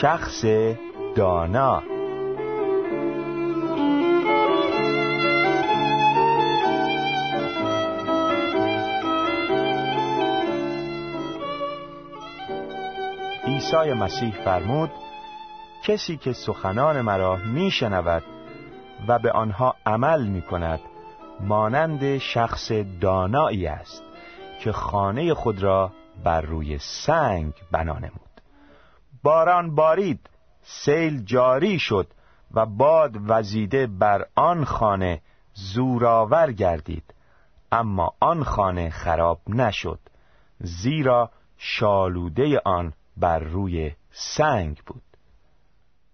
شخص دانا. عیسی مسیح فرمود کسی که سخنان مرا میشنود و به آنها عمل می کند مانند شخص دانایی است که خانه خود را بر روی سنگ بنا نمود. باران بارید. سیل جاری شد و باد وزیده بر آن خانه زورآور گردید. اما آن خانه خراب نشد زیرا شالوده آن بر روی سنگ بود.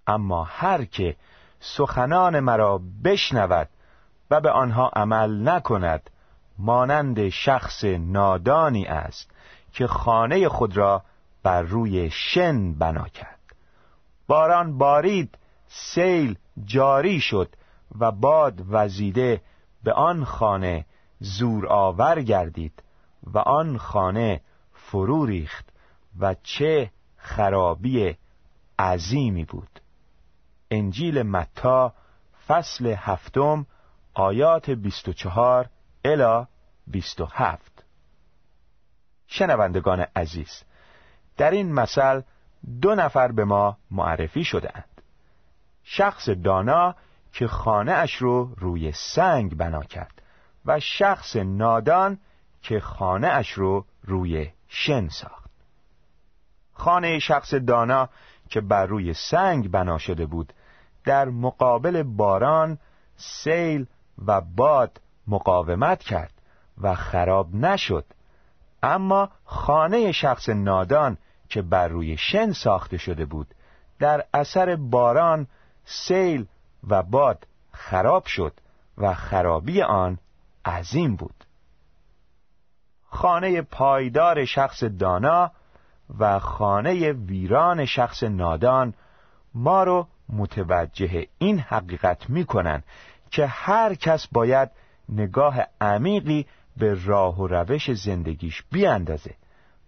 اما هر که سخنان مرا بشنود و به آنها عمل نکند مانند شخص نادانی است که خانه خود را بر روی شن بنا کرد. باران بارید سیل جاری شد و باد وزیده به آن خانه زور آور گردید و آن خانه فرو ریخت و چه خرابی عظیمی بود. انجیل متا فصل هفتم آیات 24 الا 27 شنوندگان عزیز در این مثل دو نفر به ما معرفی شدهاند. شخص دانا که خانه اش رو روی سنگ بنا کرد و شخص نادان که خانه اش رو روی شن ساخت. خانه شخص دانا که بر روی سنگ بنا شده بود در مقابل باران سیل و باد مقاومت کرد و خراب نشد. اما خانه شخص نادان که بر روی شن ساخته شده بود در اثر باران سیل و باد خراب شد و خرابی آن عظیم بود. خانه پایدار شخص دانا و خانه ویران شخص نادان ما رو متوجه این حقیقت می‌کنن که هر کس باید نگاه عمیقی به راه و روش زندگیش بیاندازه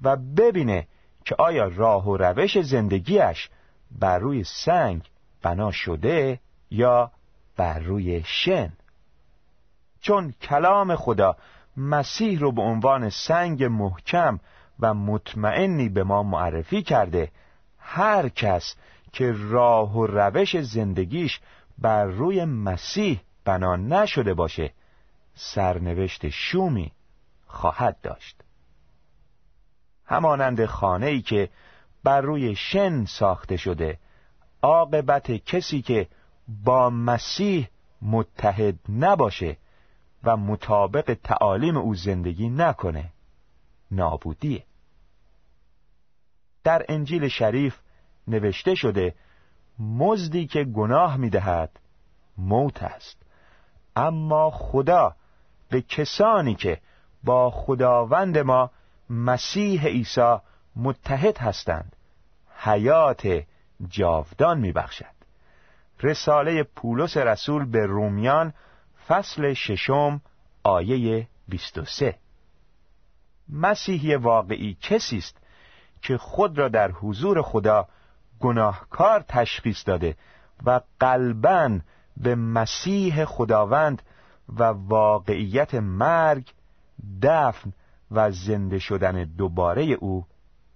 و ببینه که آیا راه و روش زندگیش بر روی سنگ بنا شده یا بر روی شن؟ چون کلام خدا مسیح رو به عنوان سنگ محکم و مطمئنی به ما معرفی کرده هر کس که راه و روش زندگیش بر روی مسیح بنا نشده باشه سرنوشت شومی خواهد داشت. همانند خانه ای که بر روی شن ساخته شده عاقبت کسی که با مسیح متحد نباشه و مطابق تعالیم او زندگی نکنه نابودیه. در انجیل شریف نوشته شده مزدی که گناه می‌دهد موت است. اما خدا به کسانی که با خداوند ما مسیح عیسی متحد هستند. حیات جاودان میبخشد. رساله پولس رسول به رومیان فصل ششم آیه 23 مسیحی واقعی کسی است که خود را در حضور خدا گناهکار تشخیص داده و قلبا به مسیح خداوند و واقعیت مرگ دفن و زنده شدن دوباره او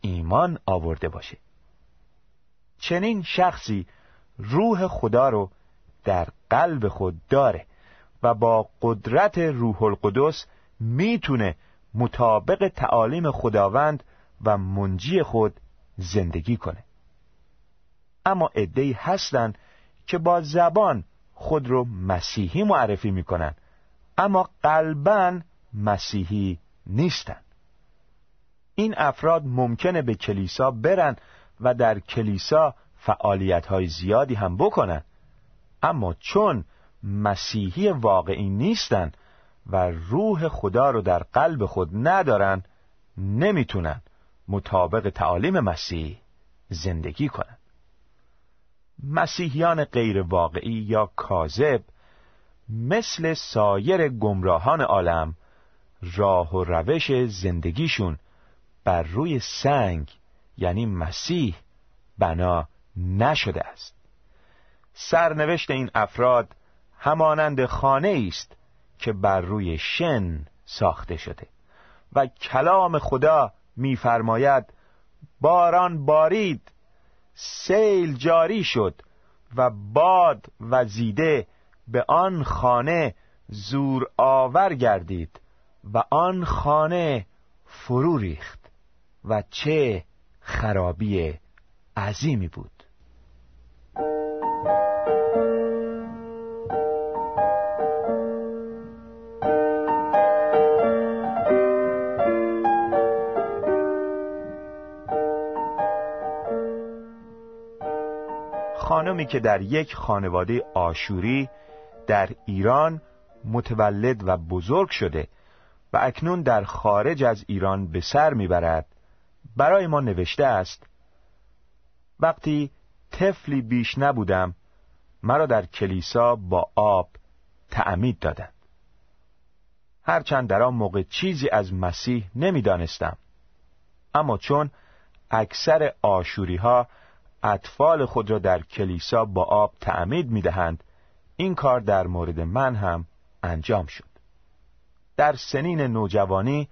ایمان آورده باشه. چنین شخصی روح خدا رو در قلب خود داره و با قدرت روح القدس می‌تونه مطابق تعالیم خداوند و منجی خود زندگی کنه. اما عدهای هستند که با زبان خود رو مسیحی معرفی می‌کنن اما قلبا مسیحی نیستند این افراد ممکنه به کلیسا برن و در کلیسا فعالیت های زیادی هم بکنن. اما چون مسیحی واقعی نیستن و روح خدا رو در قلب خود ندارن نمی‌تونن مطابق تعالیم مسیح زندگی کنن. مسیحیان غیر واقعی یا کاذب مثل سایر گمراهان عالم راه و روش زندگیشون بر روی سنگ یعنی مسیح بنا نشده است. سرنوشت این افراد همانند خانه است که بر روی شن ساخته شده و کلام خدا میفرماید باران بارید سیل جاری شد و باد و زیده به آن خانه زور آور گردید. و آن خانه فرو ریخت و چه خرابی عظیمی بود. خانمی که در یک خانواده آشوری در ایران متولد و بزرگ شده و اکنون در خارج از ایران به سر می‌برد. برای ما نوشته است وقتی طفلی بیش نبودم مرا در کلیسا با آب تعمید دادند. هرچند در آن موقع چیزی از مسیح نمی‌دانستم. اما چون اکثر آشوری ها اطفال خود را در کلیسا با آب تعمید می‌دهند این کار در مورد من هم انجام شد. در سنین نوجوانی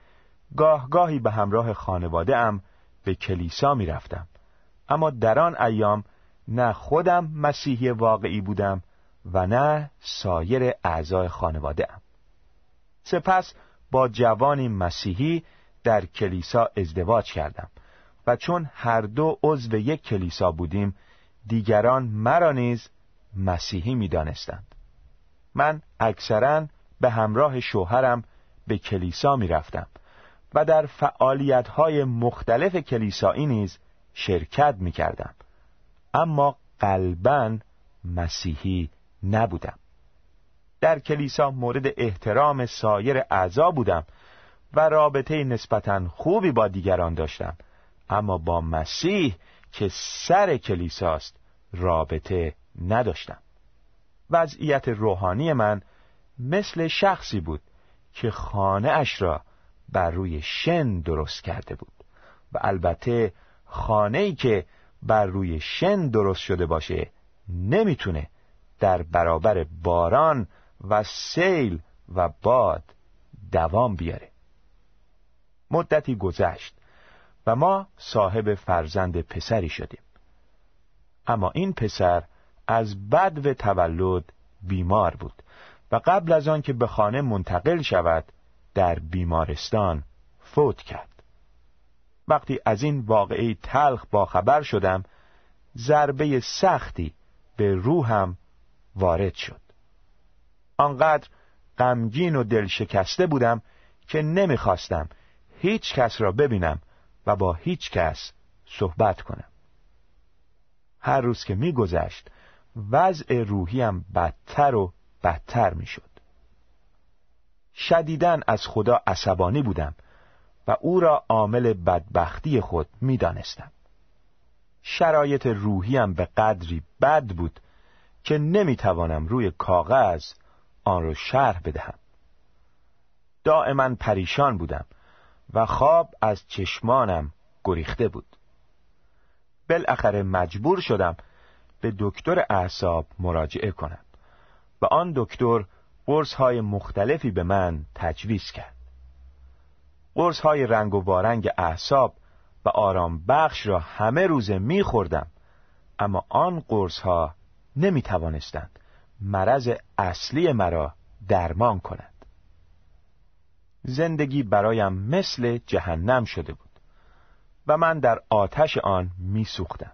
گاه گاهی به همراه خانواده ام به کلیسا می رفتم. اما در آن ایام نه خودم مسیحی واقعی بودم و نه سایر اعضای خانواده ام. سپس با جوانی مسیحی در کلیسا ازدواج کردم و چون هر دو عضو یک کلیسا بودیم دیگران مرا نیز مسیحی می دانستند. من اکثرا به همراه شوهرم به کلیسا می رفتم و در فعالیت های مختلف کلیسایی نیز شرکت می کردم اما قلبا مسیحی نبودم. در کلیسا مورد احترام سایر اعضا بودم و رابطه نسبتا خوبی با دیگران داشتم. اما با مسیح که سر کلیساست رابطه نداشتم. وضعیت روحانی من مثل شخصی بود که خانه اش را بر روی شن درست کرده بود. و البته خانه ای که بر روی شن درست شده باشه نمی‌تونه در برابر باران و سیل و باد دوام بیاره. مدتی گذشت و ما صاحب فرزند پسری شدیم. اما این پسر از بد و تولد بیمار بود. و قبل از آن که به خانه منتقل شود در بیمارستان فوت کرد. وقتی از این واقعی تلخ با خبر شدم ضربه سختی به روحم وارد شد. آنقدر غمگین و دل شکسته بودم که نمی‌خواستم هیچ کس را ببینم و با هیچ کس صحبت کنم. هر روز که میگذشت وضع روحیم بدتر و بدتر می‌شد. شدیدن از خدا عصبانی بودم و او را عامل بدبختی خود می‌دانستم. شرایط روحیم به قدری بد بود که نمی‌توانم روی کاغذ آن را شرح بدهم. دائما پریشان بودم و خواب از چشمانم گریخته بود. بالاخره مجبور شدم به دکتر اعصاب مراجعه کنم. و آن دکتر قرص های مختلفی به من تجویز کرد قرص های رنگ و وارنگ اعصاب و آرام بخش را همه روزه می خوردم اما آن قرص ها نمی توانستند مرض اصلی مرا درمان کنند زندگی برایم مثل جهنم شده بود و من در آتش آن می سوختم.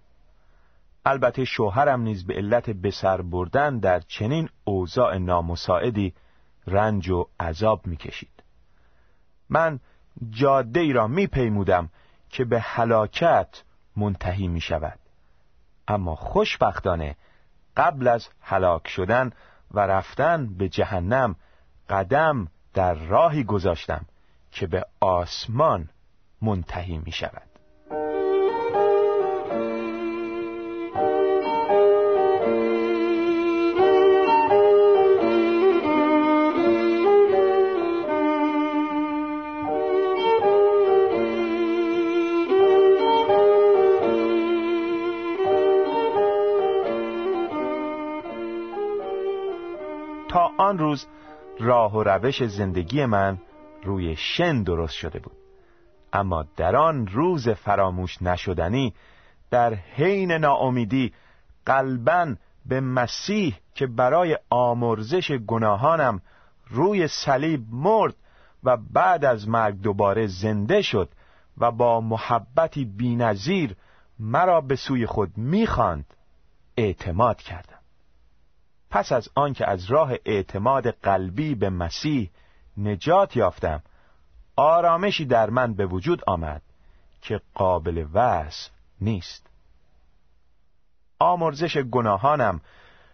البته شوهرم نیز به علت بسر بردن در چنین اوضاع نامساعدی رنج و عذاب می‌کشید. من جاده ای را میپیمودم که به هلاکت منتهی می شود اما خوشبختانه قبل از هلاک شدن و رفتن به جهنم قدم در راهی گذاشتم که به آسمان منتهی می شود و روش زندگی من روی شن درست شده بود. اما در آن روز فراموش نشدنی در حین ناامیدی قلبا به مسیح که برای آمرزش گناهانم روی صلیب مرد و بعد از مرگ دوباره زنده شد و با محبتی بینظیر مرا به سوی خود می‌خواند اعتماد کردم پس از آنکه از راه اعتماد قلبی به مسیح نجات یافتم آرامشی در من به وجود آمد که قابل وصف نیست. آمرزش گناهانم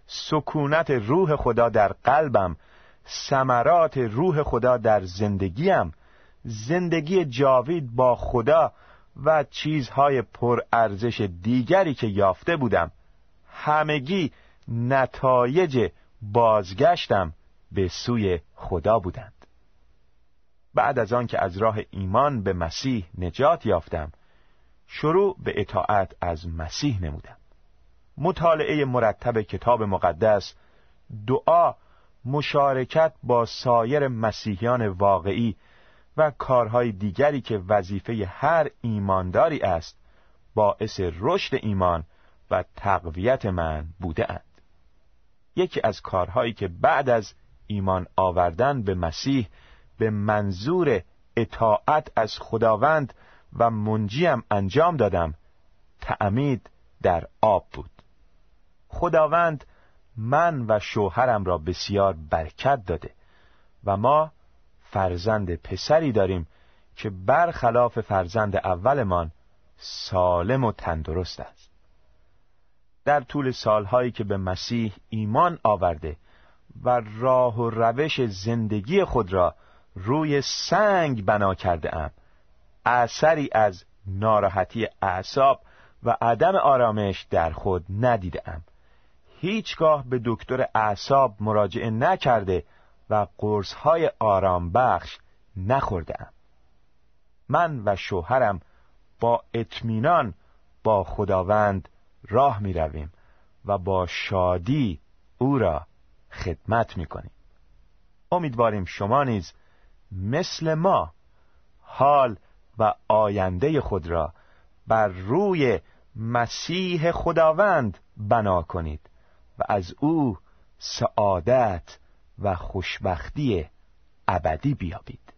سکونت روح خدا در قلبم ثمرات روح خدا در زندگیم زندگی جاوید با خدا و چیزهای پرارزش دیگری که یافته بودم. همگی نتایج بازگشتم به سوی خدا بودند بعد از آن که از راه ایمان به مسیح نجات یافتم شروع به اطاعت از مسیح نمودم مطالعه مرتب کتاب مقدس دعا مشارکت با سایر مسیحیان واقعی و کارهای دیگری که وظیفه هر ایمانداری است باعث رشد ایمان و تقویت من بوده اند. یکی از کارهایی که بعد از ایمان آوردن به مسیح به منظور اطاعت از خداوند و منجیم انجام دادم تعمید در آب بود. خداوند من و شوهرم را بسیار برکت داده و ما فرزند پسری داریم که برخلاف فرزند اولمان سالم و تندرست است. در طول سالهایی که به مسیح ایمان آورده و راه و روش زندگی خود را روی سنگ بنا کرده ام اثری از ناراحتی اعصاب و عدم آرامش در خود ندیده ام هیچگاه به دکتر اعصاب مراجعه نکرده و قرصهای آرام بخش نخورده ام. من و شوهرم با اطمینان با خداوند راه می رویم و با شادی او را خدمت می کنیم. امیدواریم شما نیز مثل ما حال و آینده خود را بر روی مسیح خداوند بنا کنید و از او سعادت و خوشبختی ابدی بیابید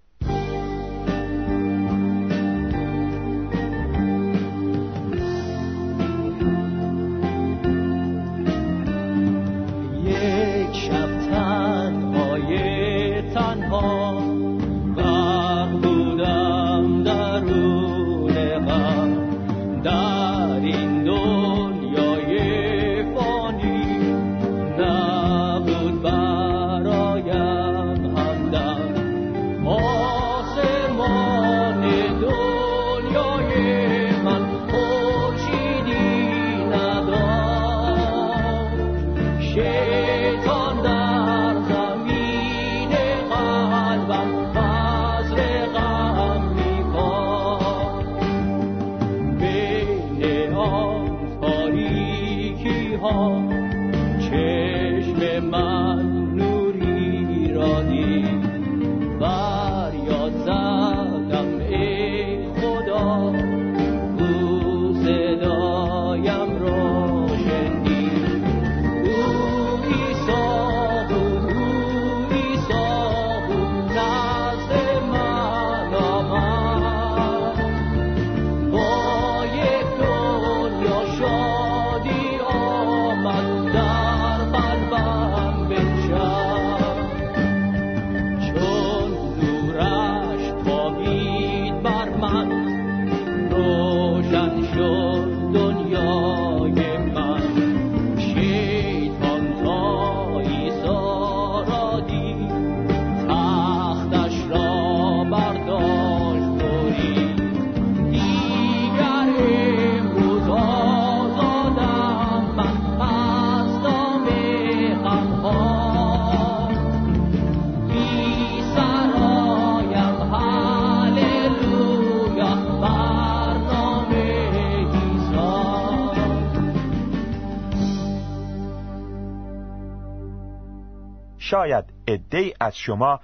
شاید عده از شما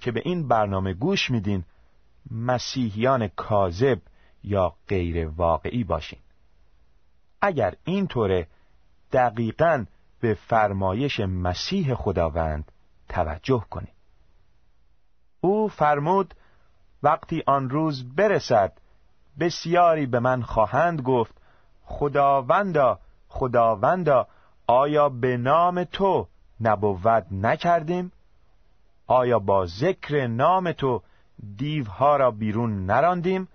که به این برنامه گوش میدین مسیحیان کاذب یا غیر واقعی باشین. اگر اینطوره دقیقا به فرمایش مسیح خداوند توجه کنید او فرمود وقتی آن روز برسد بسیاری به من خواهند گفت خداوندا خداوندا آیا به نام تو نبوت نکردیم. آیا با ذکر نام تو دیوها را بیرون نراندیم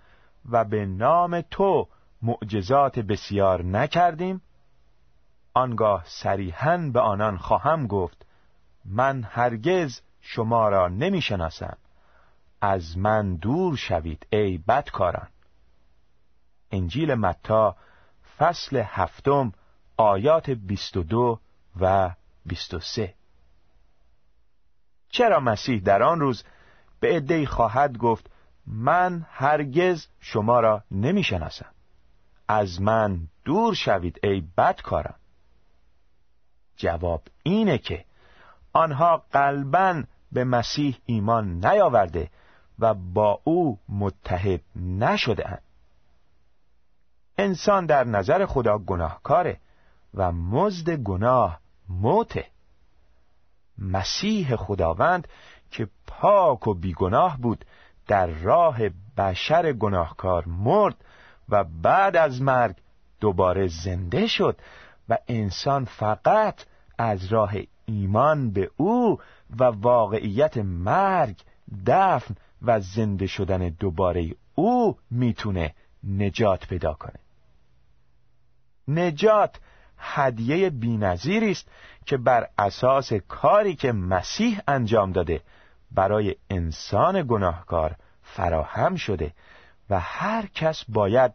و به نام تو معجزات بسیار نکردیم؟ آنگاه صریحا به آنان خواهم گفت من هرگز شما را نمی شناسم از من دور شوید ای بدکاران. انجیل متا فصل هفتم آیات 22 و 23 چرا مسیح در آن روز به عدهای خواهد گفت من هرگز شما را نمی شناسم از من دور شوید ای بدکاران. جواب اینه که آنها قلبا به مسیح ایمان نیاورده و با او متحد نشده انسان در نظر خدا گناهکاره و مزد گناه موته مسیح خداوند که پاک و بیگناه بود در راه بشر گناهکار مرد و بعد از مرگ دوباره زنده شد و انسان فقط از راه ایمان به او و واقعیت مرگ دفن و زنده شدن دوباره او می‌تونه نجات پیدا کنه. نجات هدیه بینظیری است که بر اساس کاری که مسیح انجام داده برای انسان گناهکار فراهم شده و هر کس باید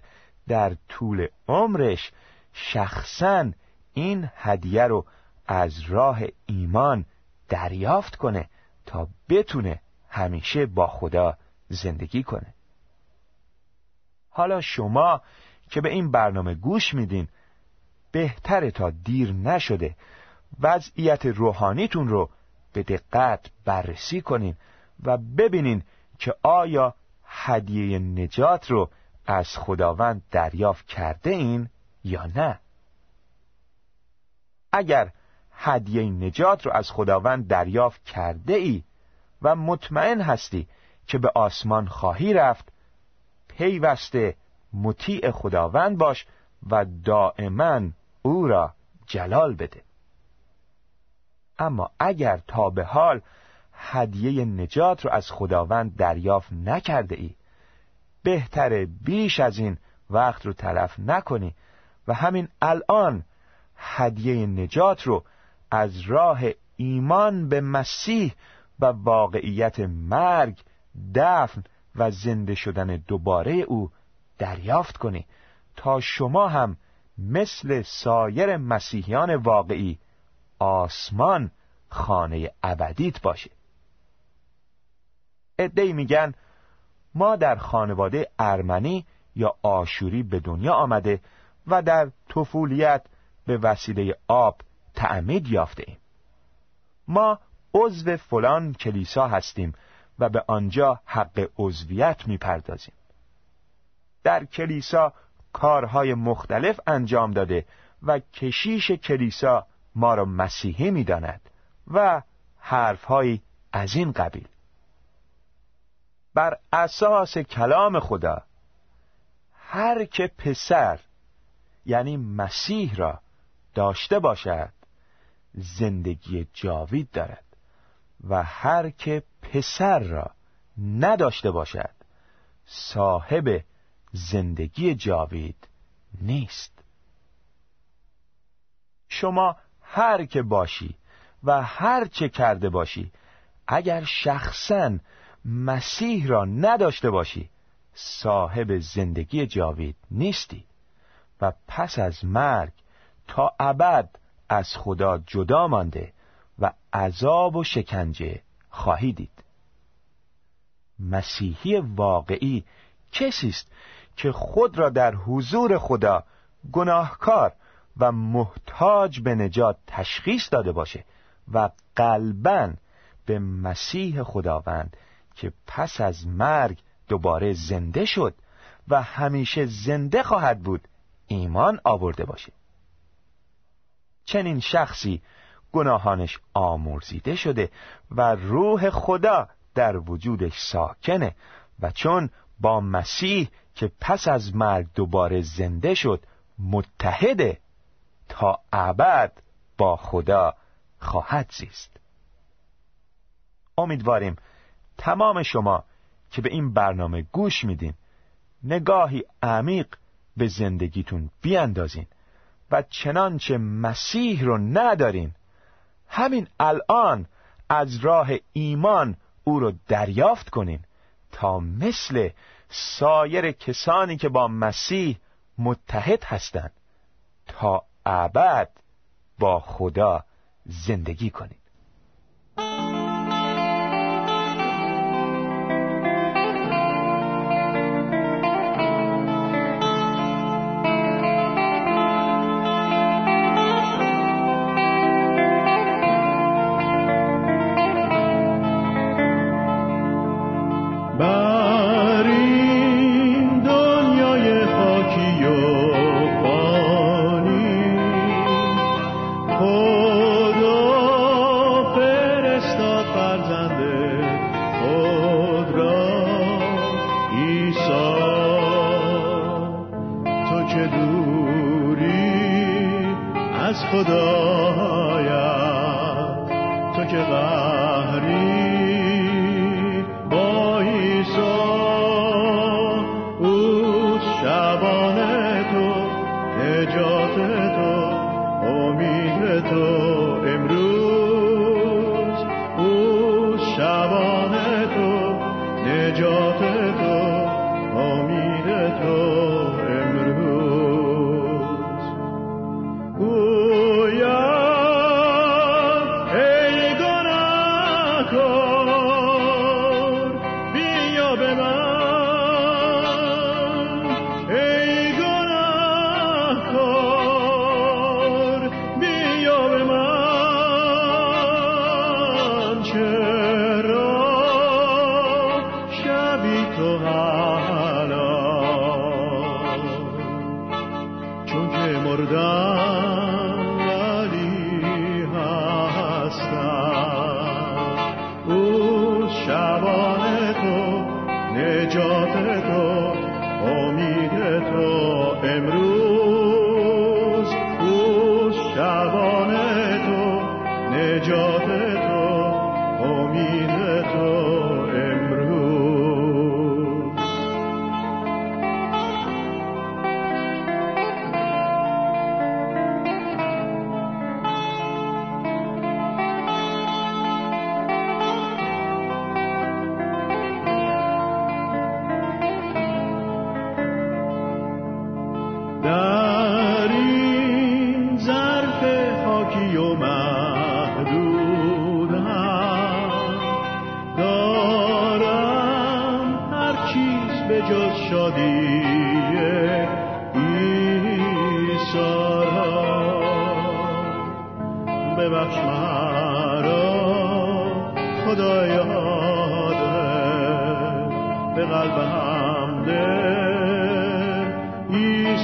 در طول عمرش شخصا این هدیه رو از راه ایمان دریافت کنه تا بتونه همیشه با خدا زندگی کنه. حالا شما که به این برنامه گوش میدین بهتره تا دیر نشده. وضعیت روحانیتون رو به دقت بررسی کنین و ببینین که آیا هدیه نجات رو از خداوند دریافت کرده این یا نه. اگر هدیه نجات رو از خداوند دریافت کرده ای و مطمئن هستی که به آسمان خواهی رفت پیوسته مطیع خداوند باش و دائما او را جلال بده. اما اگر تا به حال هدیه نجات رو از خداوند دریافت نکرده ای بهتره بیش از این وقت رو تلف نکنی و همین الان هدیه نجات رو از راه ایمان به مسیح و واقعیت مرگ دفن و زنده شدن دوباره او دریافت کنی تا شما هم مثل سایر مسیحیان واقعی آسمان خانه ابدیت باشه. ادهی میگن ما در خانواده ارمنی یا آشوری به دنیا آمده و در طفولیت به وسیله آب تعمید یافته ایم. ما عضو فلان کلیسا هستیم و به آنجا حق عضویت می‌پردازیم. در کلیسا کارهای مختلف انجام داده و کشیش کلیسا ما را مسیحی می‌داند و حرفهایی از این قبیل. بر اساس کلام خدا هر که پسر یعنی مسیح را داشته باشد زندگی جاوید دارد و هر که پسر را نداشته باشد صاحب زندگی جاوید نیست. شما هر که باشی و هر چه کرده باشی اگر شخصا مسیح را نداشته باشی صاحب زندگی جاوید نیستی. و پس از مرگ تا ابد از خدا جدا مانده و عذاب و شکنجه خواهی دید. مسیحی واقعی کسی است که خود را در حضور خدا گناهکار و محتاج به نجات تشخیص داده باشه و قلبا به مسیح خداوند که پس از مرگ دوباره زنده شد و همیشه زنده خواهد بود ایمان آورده باشه. چنین شخصی گناهانش آمرزیده شده و روح خدا در وجودش ساکنه و چون با مسیح که پس از مرگ دوباره زنده شد متحده تا ابد با خدا خواهد زیست. امیدواریم تمام شما که به این برنامه گوش میدین نگاهی عمیق به زندگیتون بیاندازین و چنانچه مسیح رو ندارین همین الان از راه ایمان او رو دریافت کنین. تا مثل سایر کسانی که با مسیح متحد هستند تا ابد با خدا زندگی کنید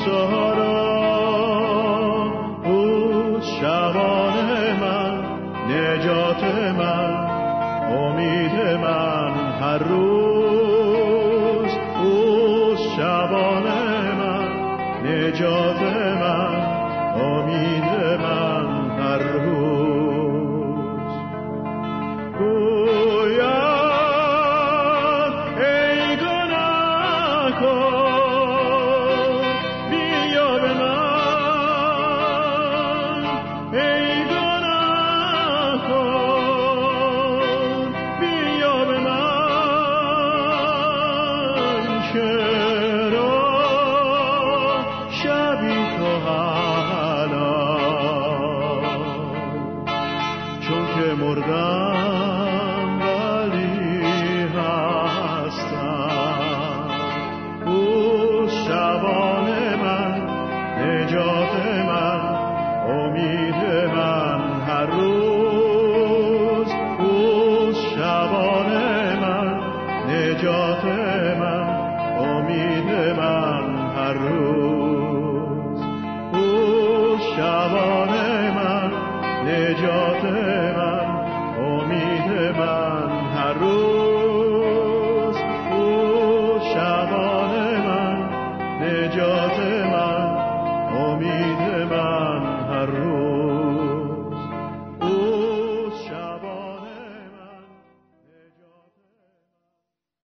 so چون که مردم